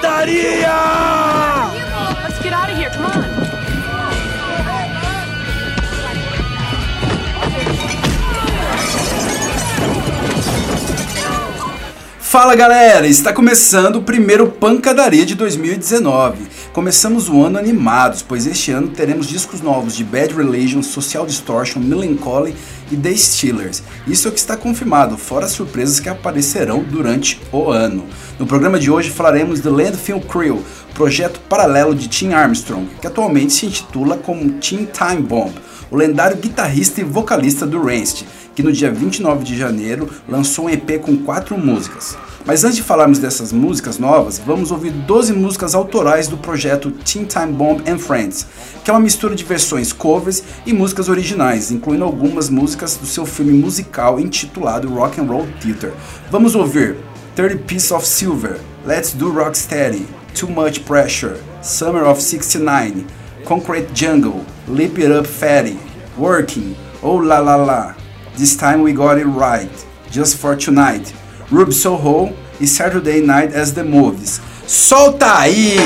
punkadaria! Let's get out of here. Come on. Fala galera, está começando o primeiro Punkadaria de 2019. Começamos o ano animados, pois este ano teremos discos novos de Bad Religion, Social Distortion, Melancholy e The Steelers. Isso é o que está confirmado, fora as surpresas que aparecerão durante o ano. No programa de hoje falaremos do Landfill Crew, projeto paralelo de Tim Armstrong, que atualmente se intitula como Tim Time Bomb, o lendário guitarrista e vocalista do Rancid que no dia 29 de janeiro lançou um EP com quatro músicas. Mas antes de falarmos dessas músicas novas, vamos ouvir 12 músicas autorais do projeto Teen Time Bomb and Friends, que é uma mistura de versões covers e músicas originais, incluindo algumas músicas do seu filme musical intitulado Rock and Roll Theater. Vamos ouvir 30 Piece of Silver, Let's Do Rocksteady, Too Much Pressure, Summer of 69, Concrete Jungle, Lip It Up Fatty, Working, Oh La La La, This Time We Got It Right, Just For Tonight, Rub Soho e Saturday Night as the Movies. Solta aí!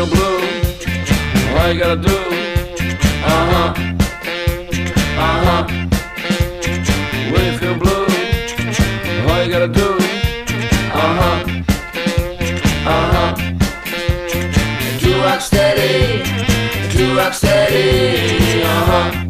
Feel blue, all you gotta do. Uh huh. Uh huh. When you feel blue, all you gotta do, uh huh, uh huh, to rock steady, to rock steady, uh huh,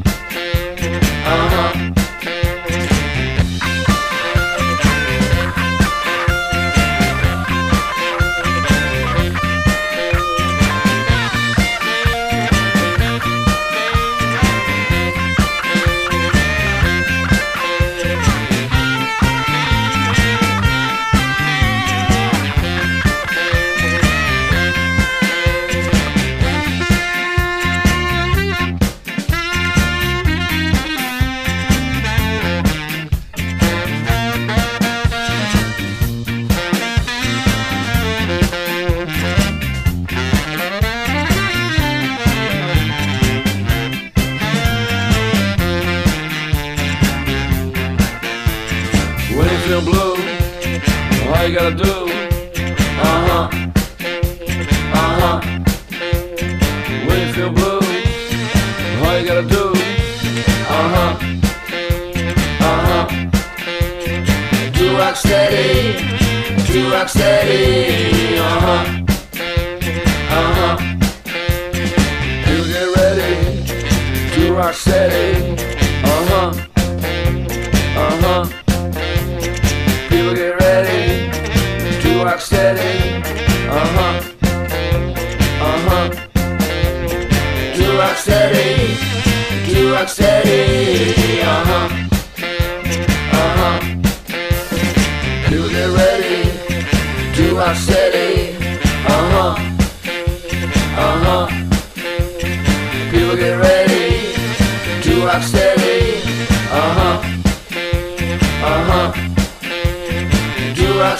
You get ready to rock steady. Uh huh. Uh huh. People get ready to rock steady. Uh huh. Uh huh. To rock steady. To rock steady. Uh huh.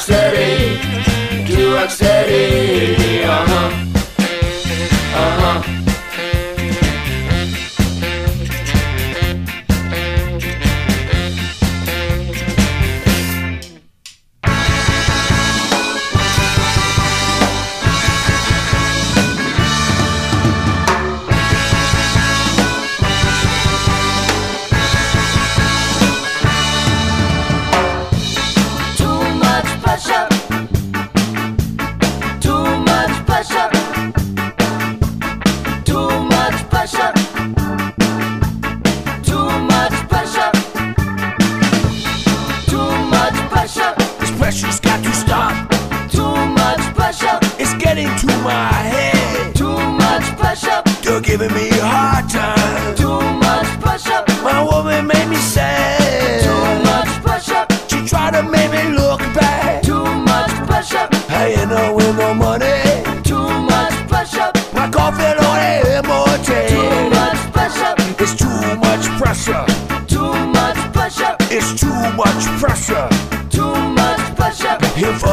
City, New York City, uh huh. much pressure. Too much pressure. Here for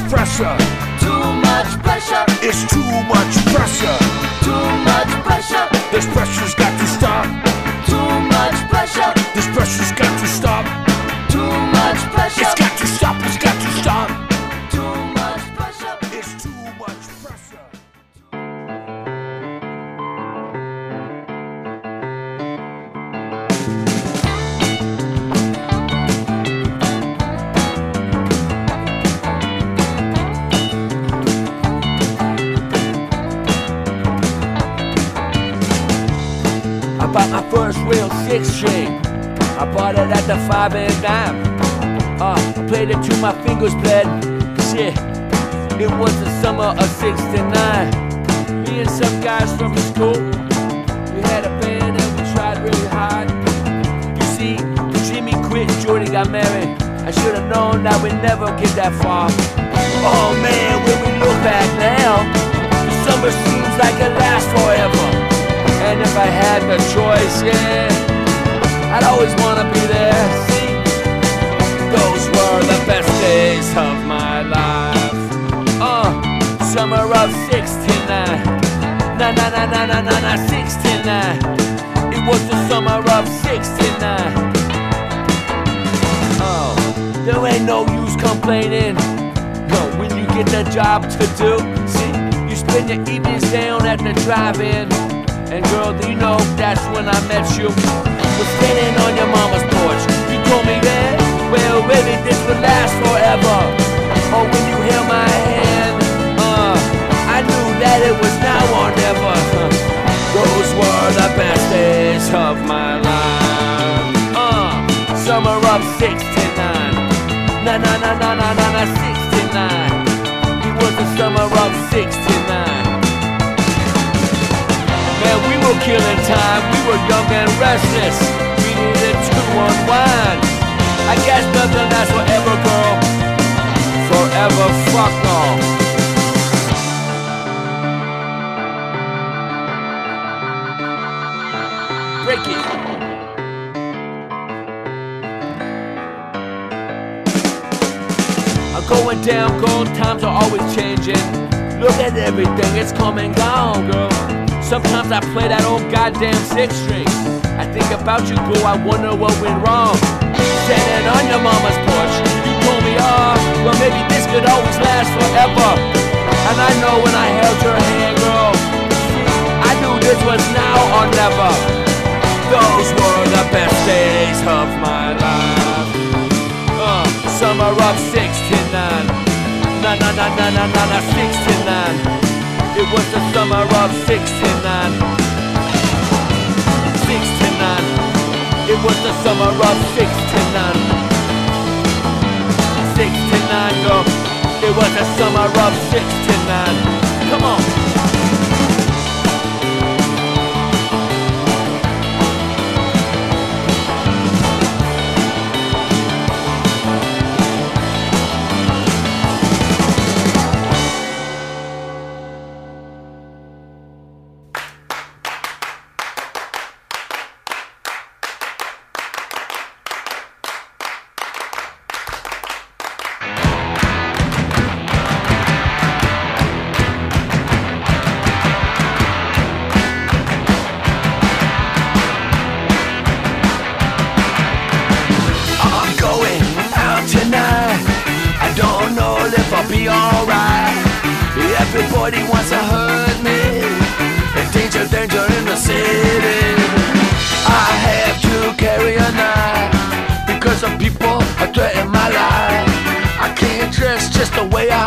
much pressure. Too much pressure. It's too much pressure. Too much pressure. This pressure's got to stop. Too much pressure. This pressure's got to stop. Too much pressure. six string. I bought it at the five and dime. Uh, I played it till my fingers bled. Shit, it was the summer of '69. Me and some guys from the school, we had a band and we tried really hard. You see, Jimmy quit, Jody got married. I should have known that we'd never get that far. Oh man, when we look back now, the summer seems like it lasts forever. And if I had the choice, yeah. I'd always wanna be there. See, those were the best days of my life. Uh, summer of '69. Uh, na na na na na na na '69. Uh, it was the summer of '69. Uh. Oh, there ain't no use complaining. No, when you get the job to do, see, you spend your evenings down at the drive-in. And girl, do you know that's when I met you? Was standing on your mama's porch. You told me that, well, baby, this would last forever. Oh, when you held my hand, uh, I knew that it was now or never. Those were the best days of my life. Uh, summer of '69. Na na na na na na na '69. It was the summer of '69. Killing time. We were young and restless. We needed to unwind. I guess nothing lasts forever, girl. Forever, fuck no. I'm going down, gold times are always changing. Look at everything, it's come and gone, girl. Sometimes I play that old goddamn six string. I think about you, girl, I wonder what went wrong. Standing on your mama's porch, you told me, oh, well, maybe this could always last forever. And I know when I held your hand, girl, I knew this was now or never. Those were the best days of my life. Uh, summer of '69. Na na na na na na na '69. It was the summer of '69. '69. It was the summer of '69. '69, girl. It was the summer of '69. Come on. Everybody wants to hurt me. Danger, danger in the city. I have to carry a knife because some people are threatening my life. I can't dress just the way I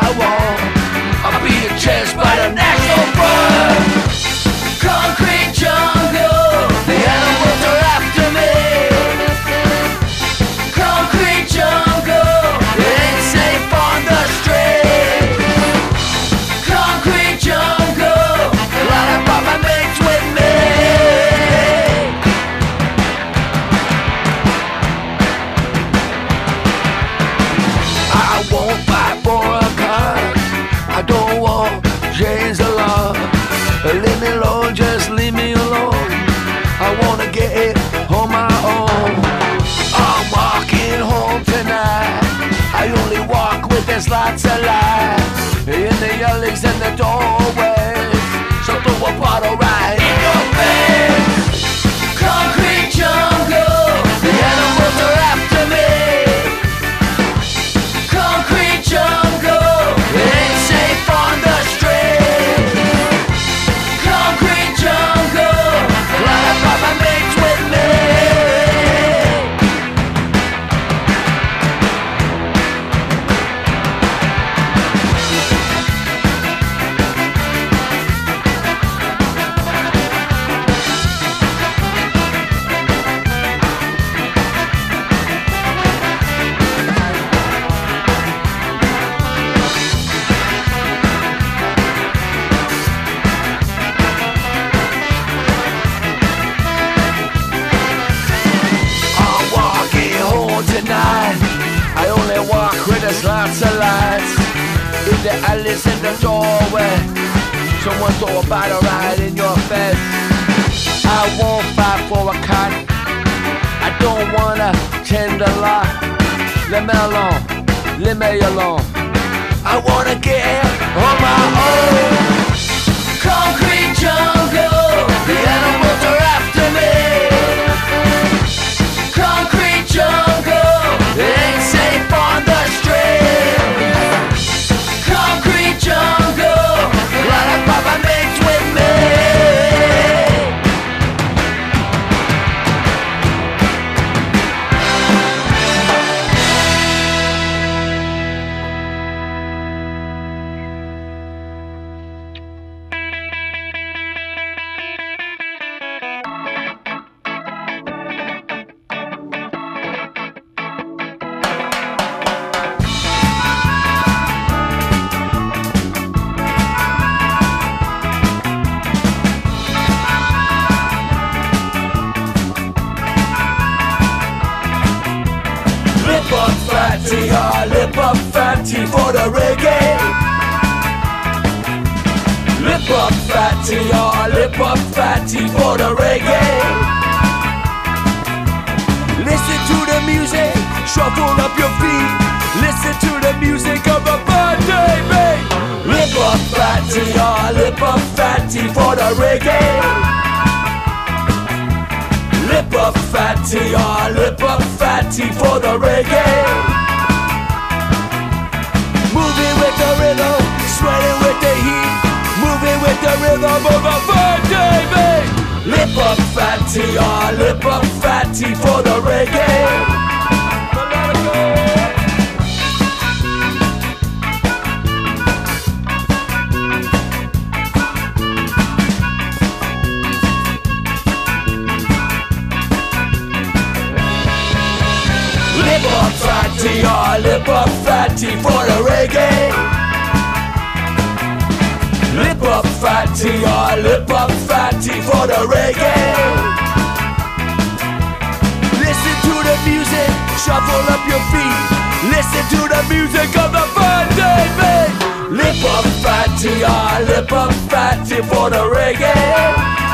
Alleys in the doorway. Someone throw a bottle right in your face. I won't fight for a cut. I don't wanna tend a lot. Let me alone, let me alone. I wanna get on my own. Concrete jungle. Lip up fatty, ah, lip up fatty for the reggae. Listen to the music, shuffle up your feet. Listen to the music of a birthday beat. Lip up fatty, ah, lip up fatty for the reggae. Lip up fatty, ah, lip up fatty for the reggae. Moving with the rhythm, sweating the rhythm of a birthday beat. Lip up fatty, ah, lip up fatty for the reggae. Lip up fatty, ah, lip up fatty for the reggae. Lip up fatty, ah, lip up fatty for the reggae. Listen to the music, shuffle up your feet. Listen to the music of the beat. Lip up fatty, ah, lip up fatty for the reggae.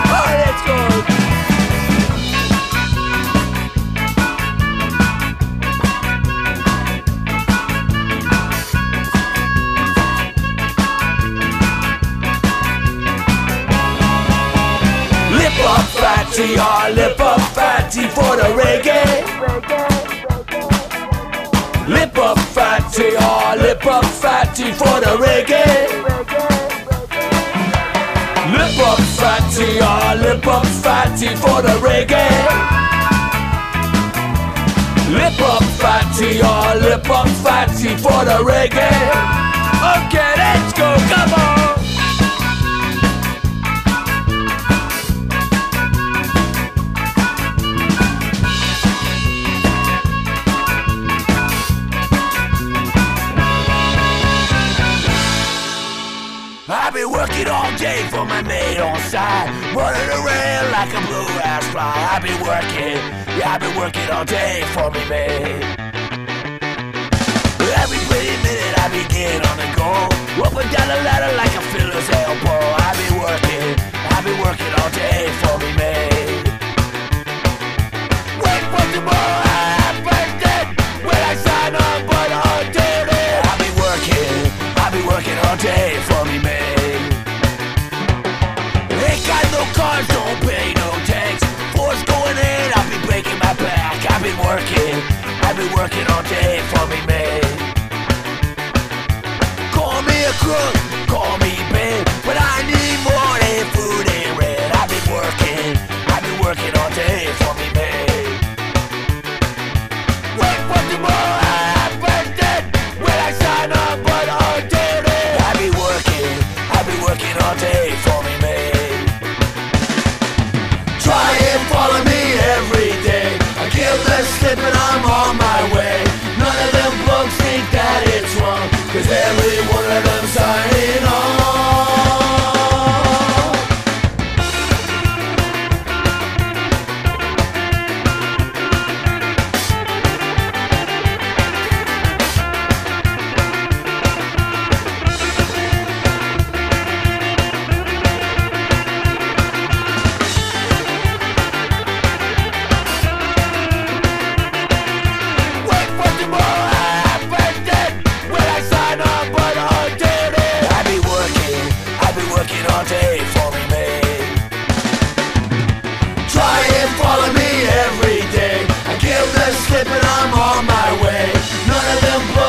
Alright, let's go. Fatty, ah, lip up fatty for the reggae. Lip up fatty, ah, lip up fatty for the reggae. Lip up fatty, ah, lip up fatty for the reggae. Lip up fatty, ah, lip up fatty for the reggae. Okay, let's go, come on. Working all day for my mate on side, running around like a blue ass fly. I've been working, yeah, I've been working all day for me mate. Every pretty minute I be getting on the go, up and down the ladder like a fiddler's elbow. I've been working, I've been working all day for me mate. Wait for tomorrow day for me. Ain't got no cars, don't pay no tax. Force going in, I've been breaking my back. I've been working, I've been working all day for me, man. Call me a crook, way None of them blokes think that it's wrong Cause everyone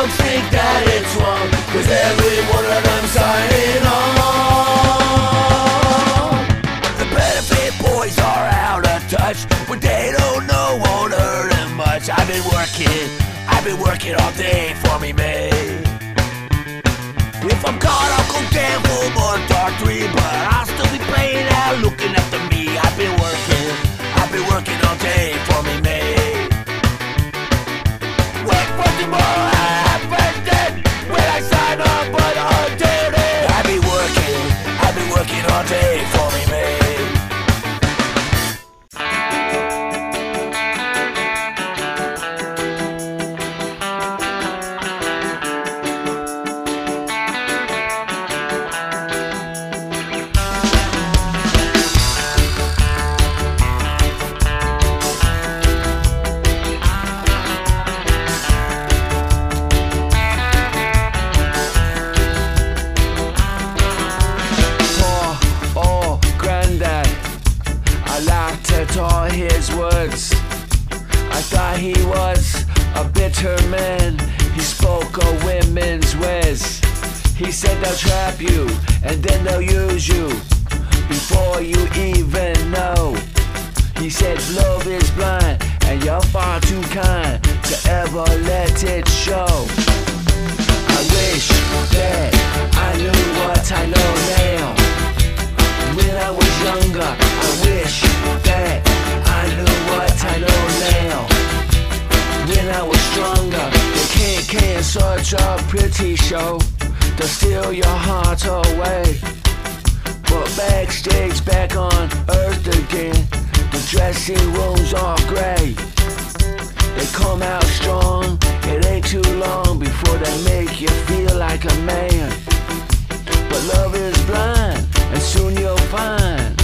don't think that it's wrong Cause every one of them signing on The benefit boys are out of touch but they don't know won't hurt them much I've been working, I've been working all day for me man. If I'm caught I'll go down home on dark three But I'll still be playing out looking at rose are grey. They come out strong, it ain't too long before they make you feel like a man. But love is blind, and soon you'll find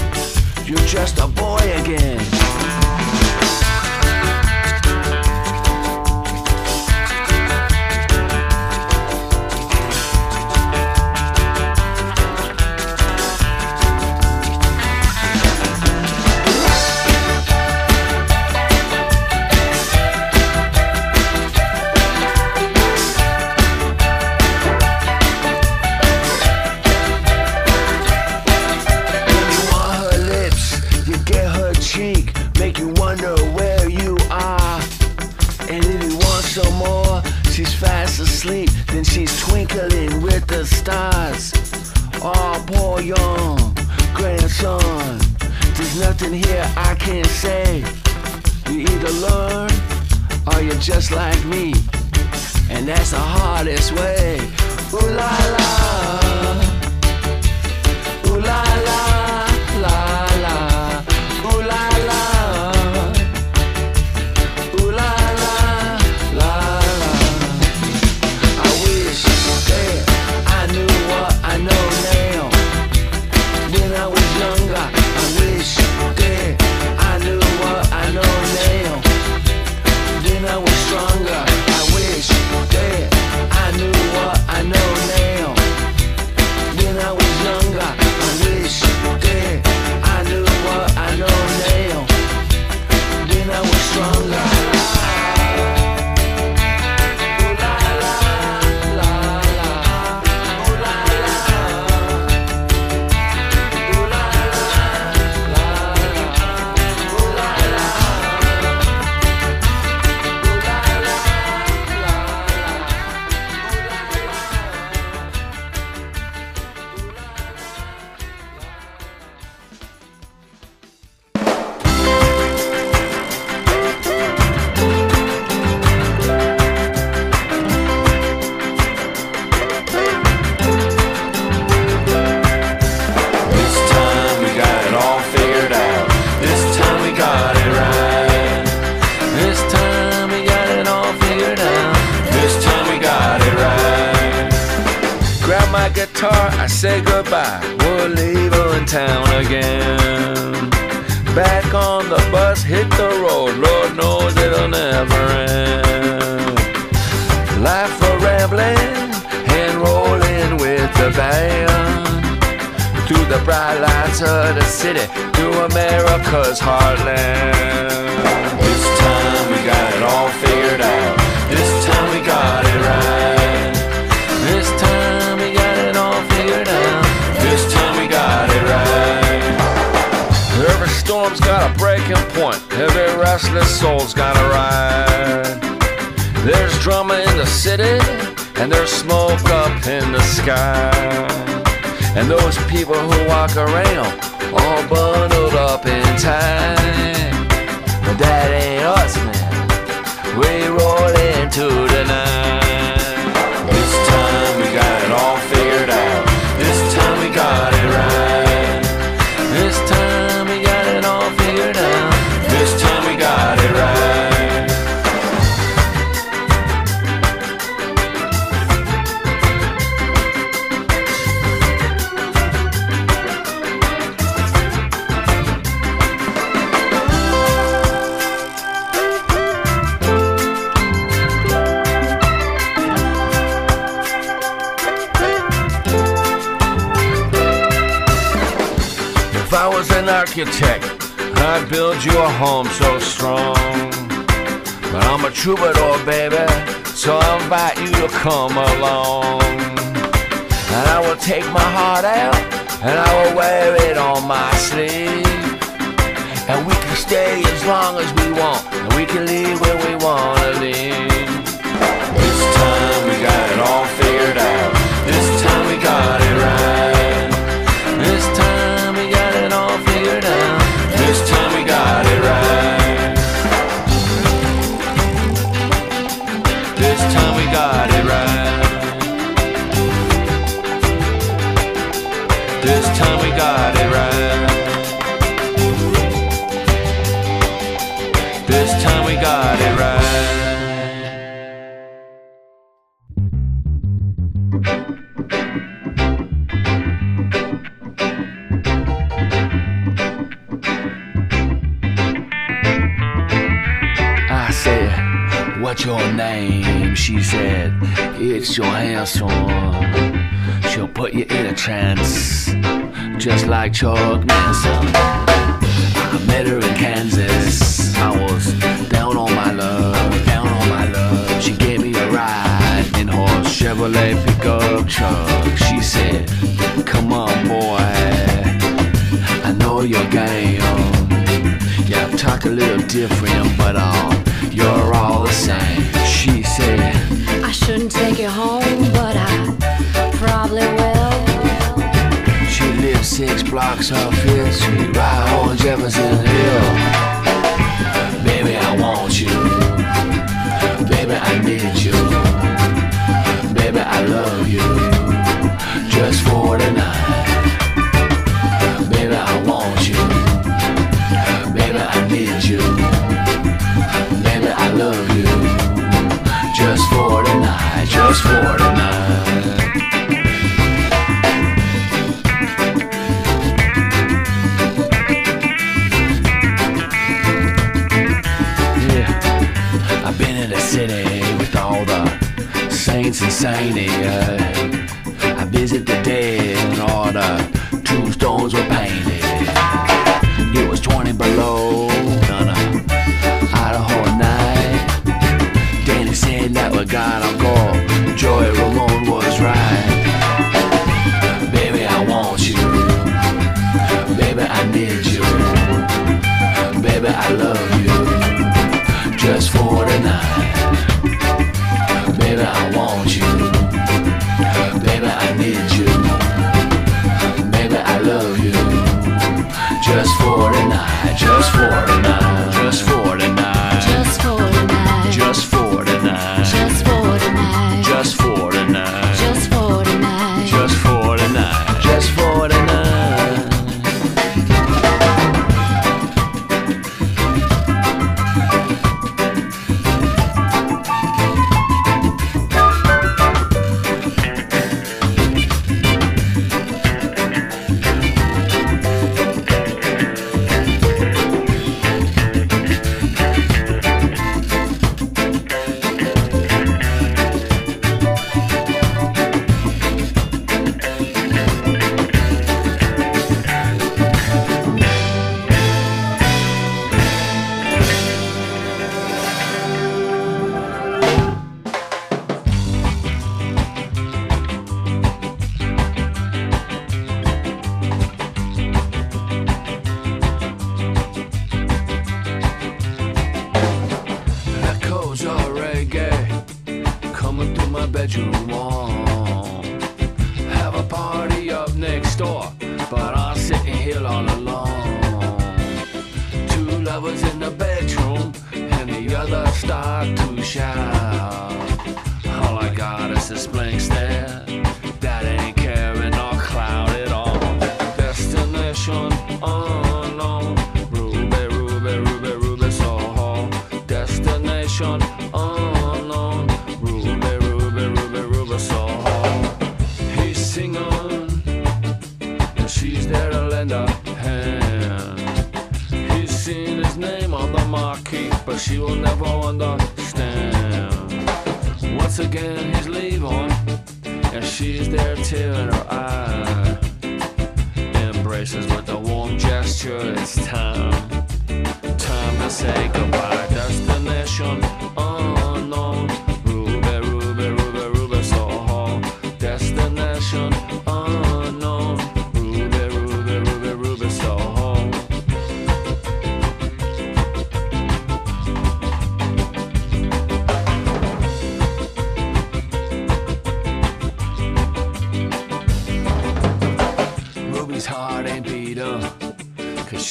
you're just a boy again. And here I can say, you either learn or you're just like me. And that's the hardest way. Ooh la la. Architect, I'd build you a home so strong. But I'm a troubadour, baby, so I invite you to come along. And I will take my heart out, and I will wear it on my sleeve. And we can stay as long as we want, and we can leave when we wanna leave. Your. She'll put you in a trance, just like Chuck Manson. I met her in Kansas. I was down on my luck, down on my luck. She gave me a ride in her Chevrolet pickup truck. She said, Come on, boy. I know your game. Yeah, talk a little different, but um, you're all the same. She said, I shouldn't take you home, but I probably will. she lives six blocks off Fifth Street, right on Jefferson Hill. Baby, I want you. Baby, I need you. Just for tonight, just for tonight. Yeah, I've been in the city with all the saints and sainty. I visit the dead and all the Joey Ramone was right. Baby, I want you. Baby, I need you. Baby, I love you. Just for tonight. Baby, I want you. Baby, I need you. Baby, I love you. Just for tonight. Just for tonight. Just for tonight.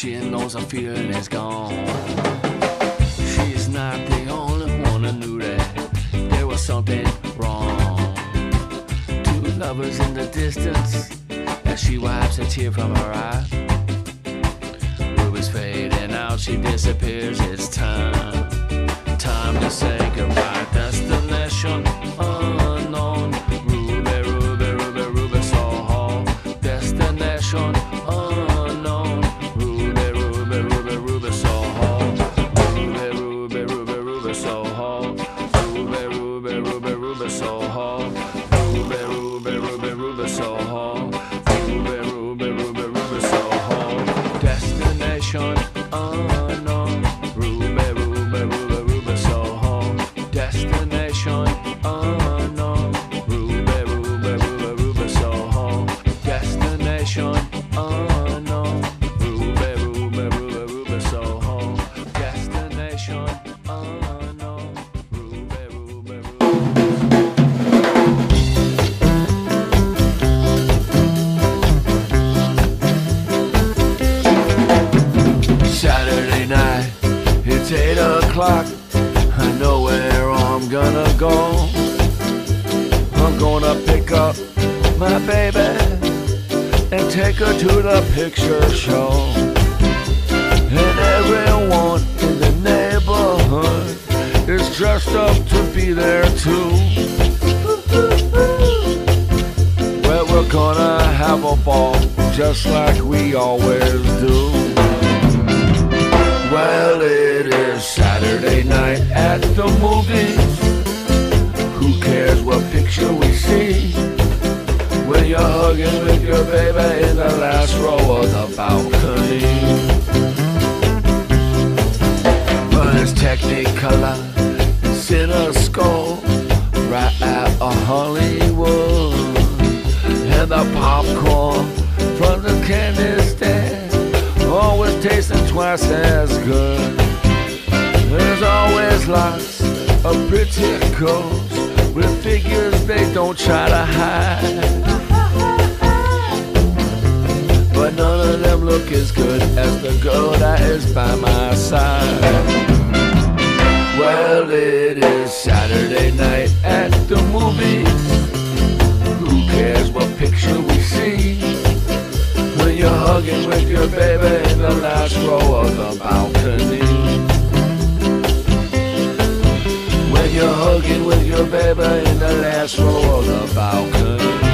She knows her feeling is gone. She's not the only one who knew that there was something wrong. Two lovers in the distance, as she wipes a tear from her eye. Ruby's fading out, she disappears, it's time. Baby in the last row of the balcony. But it's Technicolor, Cinescope, right at a Hollywood. And the popcorn from the candy stand always tasting twice as good. There's always lots of pretty girls with figures they don't try to hide. But none of them look as good as the girl that is by my side. Well, it is Saturday night at the movies. Who cares what picture we see? When you're hugging with your baby in the last row of the balcony. When you're hugging with your baby in the last row of the balcony.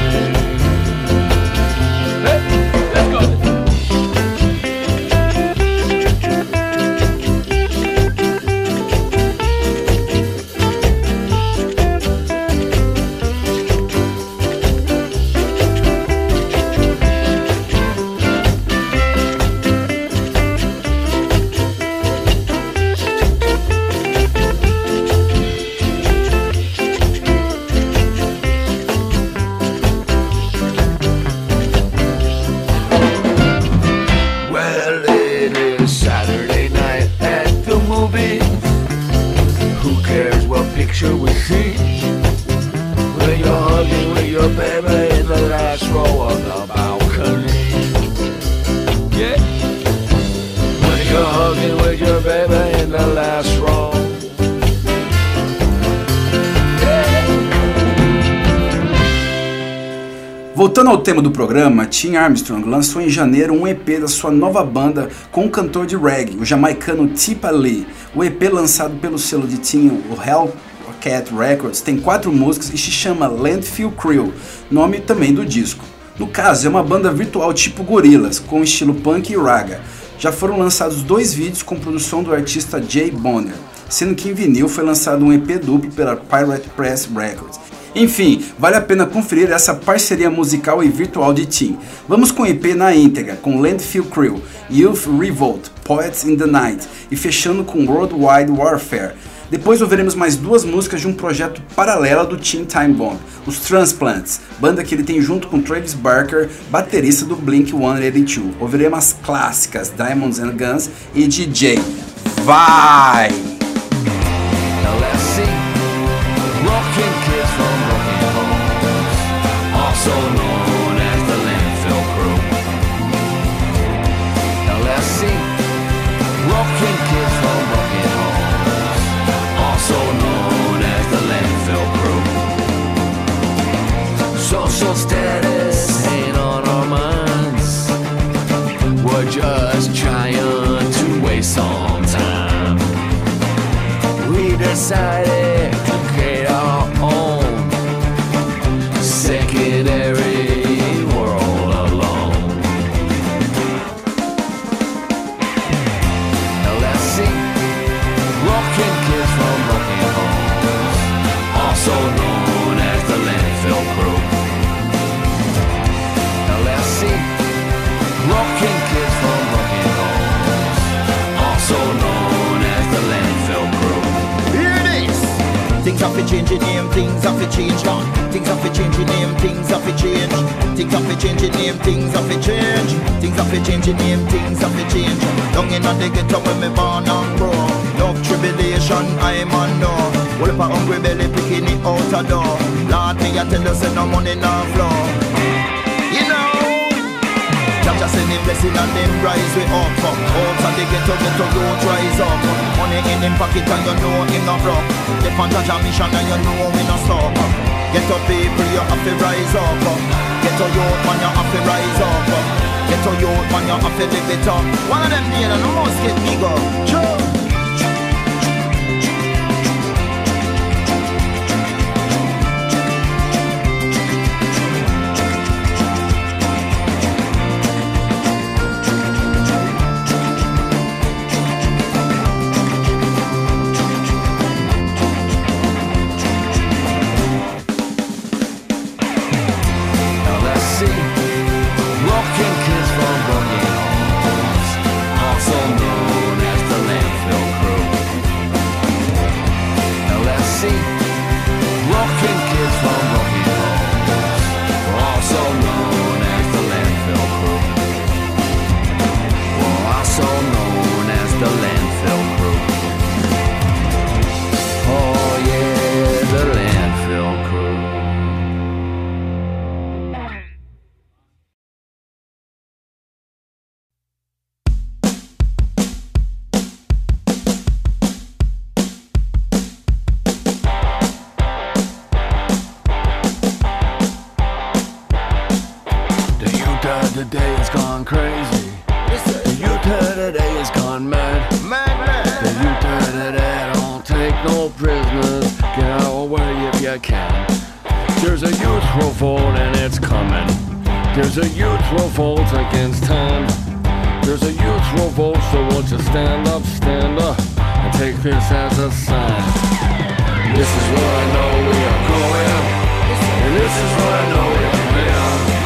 Voltando ao tema do programa, Tim Armstrong lançou em janeiro um EP da sua nova banda com um cantor de reggae, o jamaicano Tipa Lee. O EP lançado pelo selo de Tim, o Hellcat Records, tem quatro músicas e se chama Landfill Crew, nome também do disco. No caso, é uma banda virtual tipo Gorillaz, com estilo punk e raga. Já foram lançados dois vídeos com produção do artista Jay Bonner, sendo que em vinil foi lançado um EP duplo pela Pirate Press Records. Enfim, vale a pena conferir essa parceria musical e virtual de Tim. Vamos com o EP na íntegra, com Landfill Crew, Youth Revolt, Poets in the Night e fechando com Worldwide Warfare. Depois ouviremos mais duas músicas de um projeto paralelo do Teen Time Bomb, os Transplants, banda que ele tem junto com Travis Barker, baterista do Blink 182. Ouviremos as clássicas Diamonds and Guns e DJ. Vai! Decided things have to change now. Things have to change your name, things have to change. Things have to change your name, things have to change. Things have to change your name, things have to change. Down in the ghetto when me born and grow. Love tribulation, I'm on no. Well if a hungry belly picking it out a door. Lord me I tell you say no money no flow. Just send him blessing and them rise we up. Out of the ghetto, ghetto road rise up. Money in him pocket and you know him not broke Dep on Jah mission and you know we not stop. Ghetto people you have to rise up. Ghetto youth man you have to rise up. Ghetto youth man you have to live it up. One of them days and the most get bigger. Sure. The day has gone crazy. The youth the has gone mad. Man, man. The youth of the day don't take no prisoners. Get of if you can. There's a youth revolt and it's coming. There's a youth revolt against time. There's a youth revolt, so won't you stand up, stand up, and take this as a sign. This is where I know we are going, and this is where I know we are playing.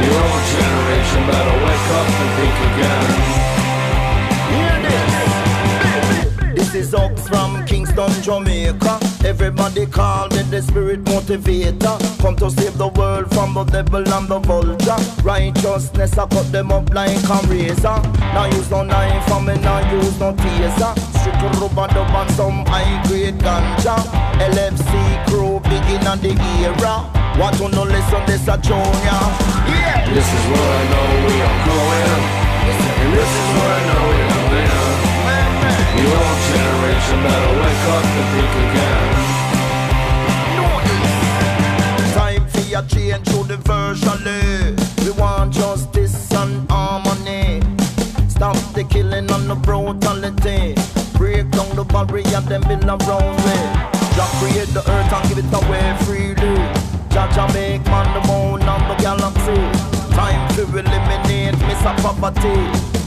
The old generation better wake up and think again. This. Is Ox from Kingston, Jamaica. Everybody call the spirit motivator. Come to save the world from the devil and the vulture. Righteousness, I cut them up like a razor. Now use no knife me, now use no taser. Strict rubber dub some high grade ganja. LFC crew, big the era. What to no listen, this a junior. Yeah. This is where I know we are going. And this is where I know we are living. Your old generation better wake up and think again. Time for a change universally. We want justice and harmony. Stop the killing and the brutality. Break down the barrier them build around me. Jah create the earth and give it away freely. Jah make man the moon and the galaxy. Time to eliminate Mr. Poverty.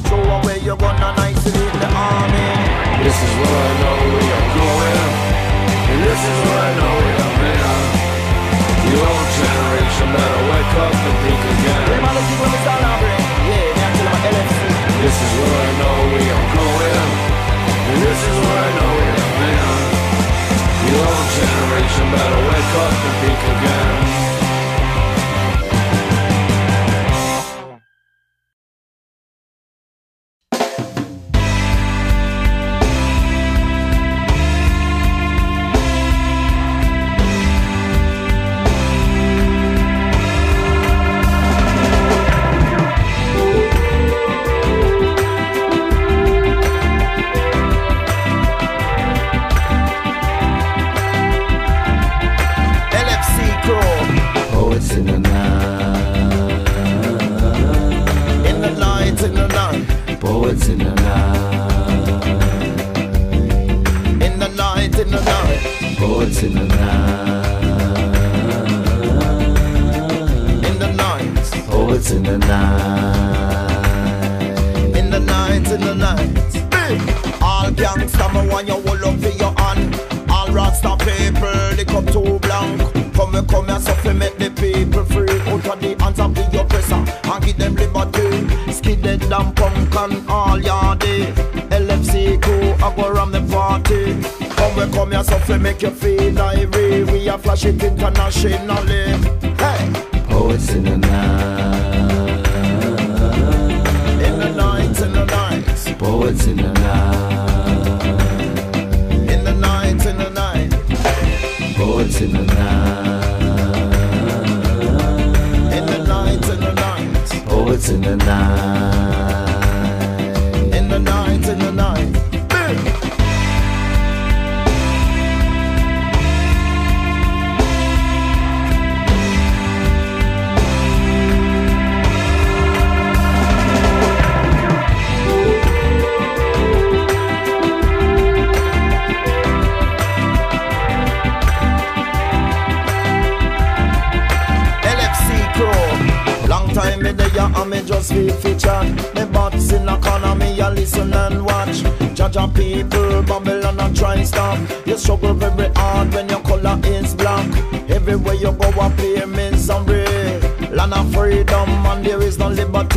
Throw away your gun and isolate the army. This is where I know we are going. This is where I know we are living. Your old generation better wake up and think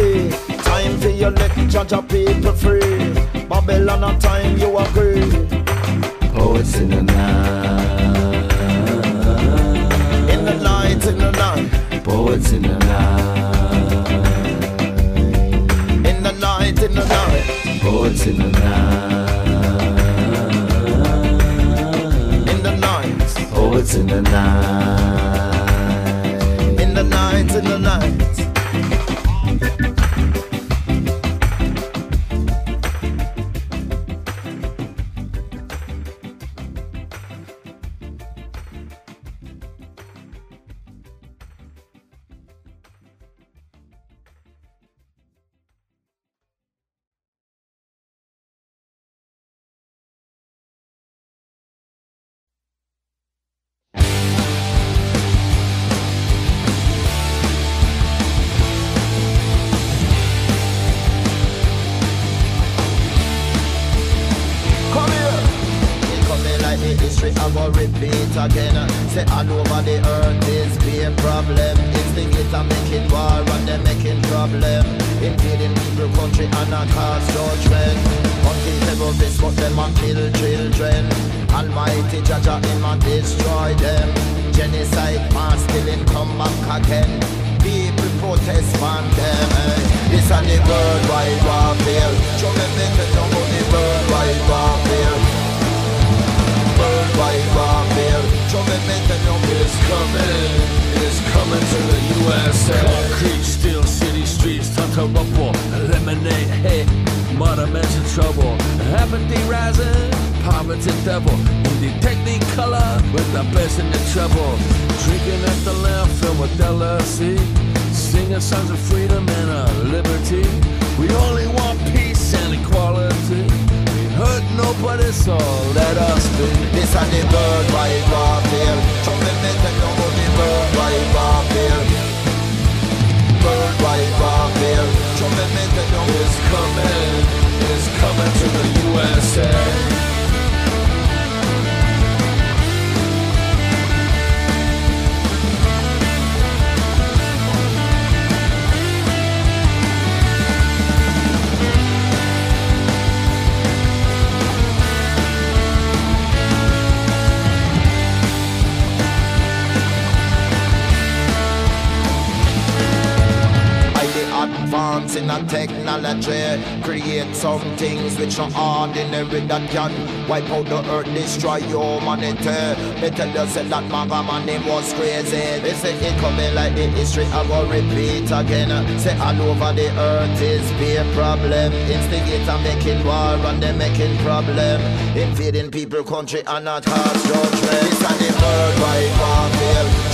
Time for you let Jaja people free. Babylon and time you agree. Poets in the night. In the night, in the night. Poets in the night. In the night, in the night. Poets in the night. In the night. Poets in the night. People country and not cause judgment. Hunting terrorists but them a kill children. Almighty Jaja him a destroy them. Genocide mass killing come back again. People protest man them. eh. This a the worldwide warfare. Show me tell you about the worldwide warfare. Worldwide warfare. Show me tell you this coming, is coming to the USA. Concrete, steel city streets, time to rumble, eliminate hate. Mother mention trouble, apathy rising, poverty double. In the technicolor with the best in the trouble. Drinking at the landfill with LLC, singing songs of freedom and uh, liberty. We only want peace and equality. Nobody, so let us be. This and the bird right warfare. Show me the bird right warfare. Bird right warfare. Show me tell Is coming, is coming to the USA. In a technology. Create some things which are ordinary That can wipe out the earth, destroy humanity. Me tell you say that Maga man name was crazy. They say it coming like the history I go repeat again. Say all over the earth is be a problem. Instigator making war and they making problem. Invading people country and not cause judgment. This and the warfare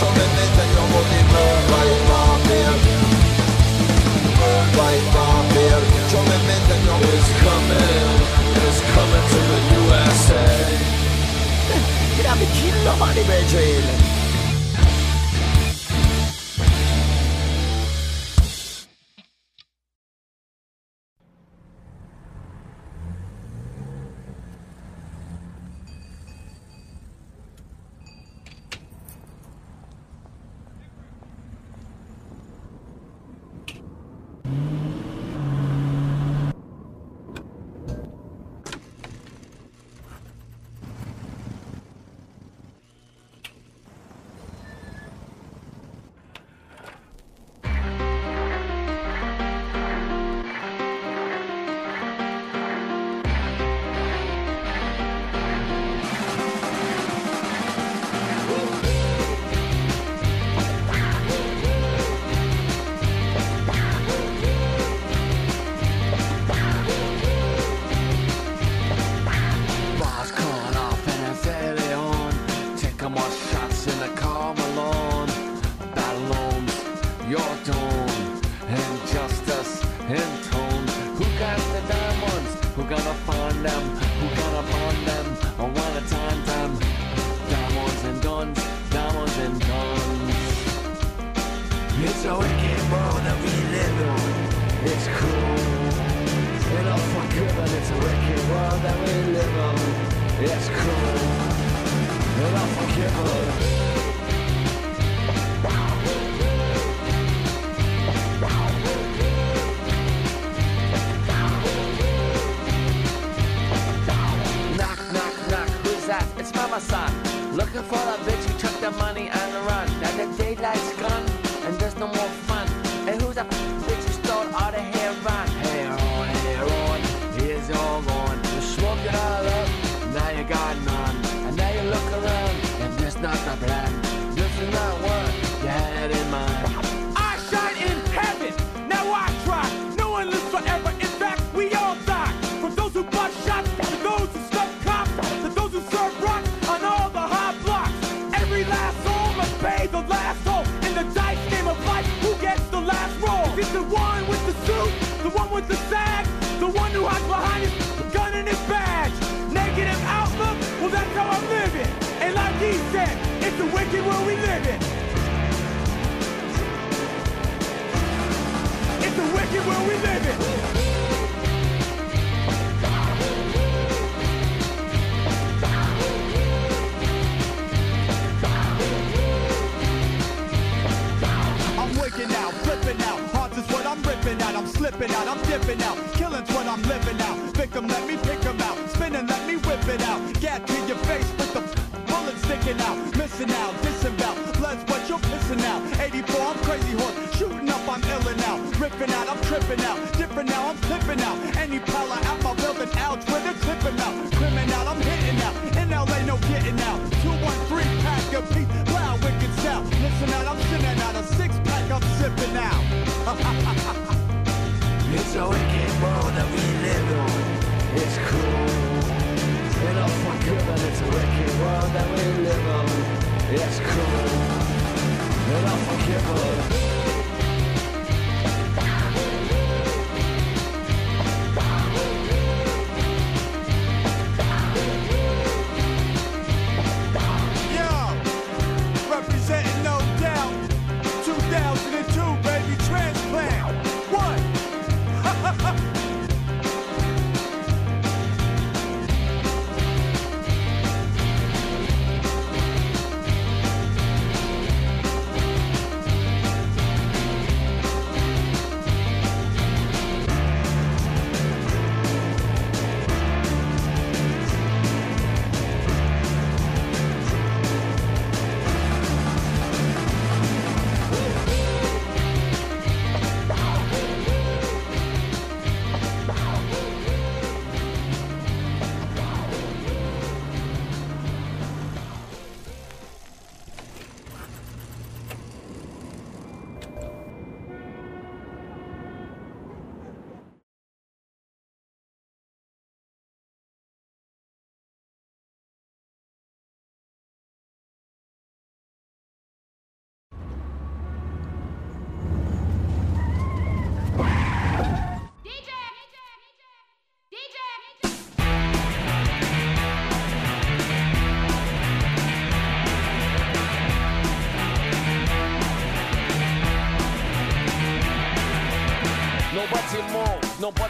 Looking for a with the sag, the one who hides behind his gun and his badge? Negative outlook? Well, that's how I'm living. And like he said, it's the wicked world we live in. It's the wicked world we live in. slipping out, I'm dipping out. Killing's what I'm living out. Pick 'em, let me pick 'em out. Spinning, let me whip it out. Gat to your face with the bullet sticking out. Missing out, dissing out. Blood's what you're pissing out. 84, I'm crazy horse. Shooting up, I'm illin' out. Ripping out, I'm tripping out. Different now, I'm flipping out. Any power out my building, out with it, clipping out. Criminal, I'm hitting out. In LA, no getting out. 213 pack of peace, loud, wicked sound. Listen out, I'm sending out a six pack, I'm sipping out. So it came on that we live on. It's cool. And oh my god, it's a wicked world that we live on. It's cool. And oh my god.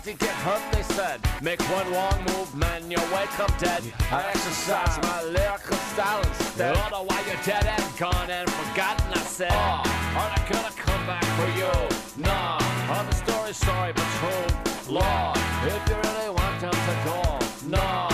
to get hurt, they said. Make one wrong move, man, you'll wake up dead. I exercise my lyrical style instead. Yep. All the you're dead and gone and forgotten, I said. Oh, oh I'm not gonna come back for you. Nah, I'm a story, sorry, but true. Lord, if you really want them to go, nah.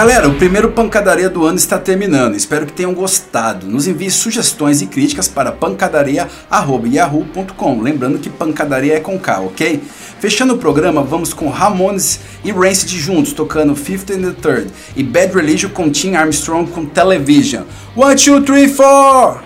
Galera, o primeiro Pancadaria do ano está terminando. Espero que tenham gostado. Nos envie sugestões e críticas para pancadaria.yahoo.com. Lembrando que pancadaria é com K, ok? Fechando o programa, vamos com Ramones e Rancid juntos, tocando Fifth and the Third. E Bad Religion com Tim Armstrong com Television. One, two, three, four!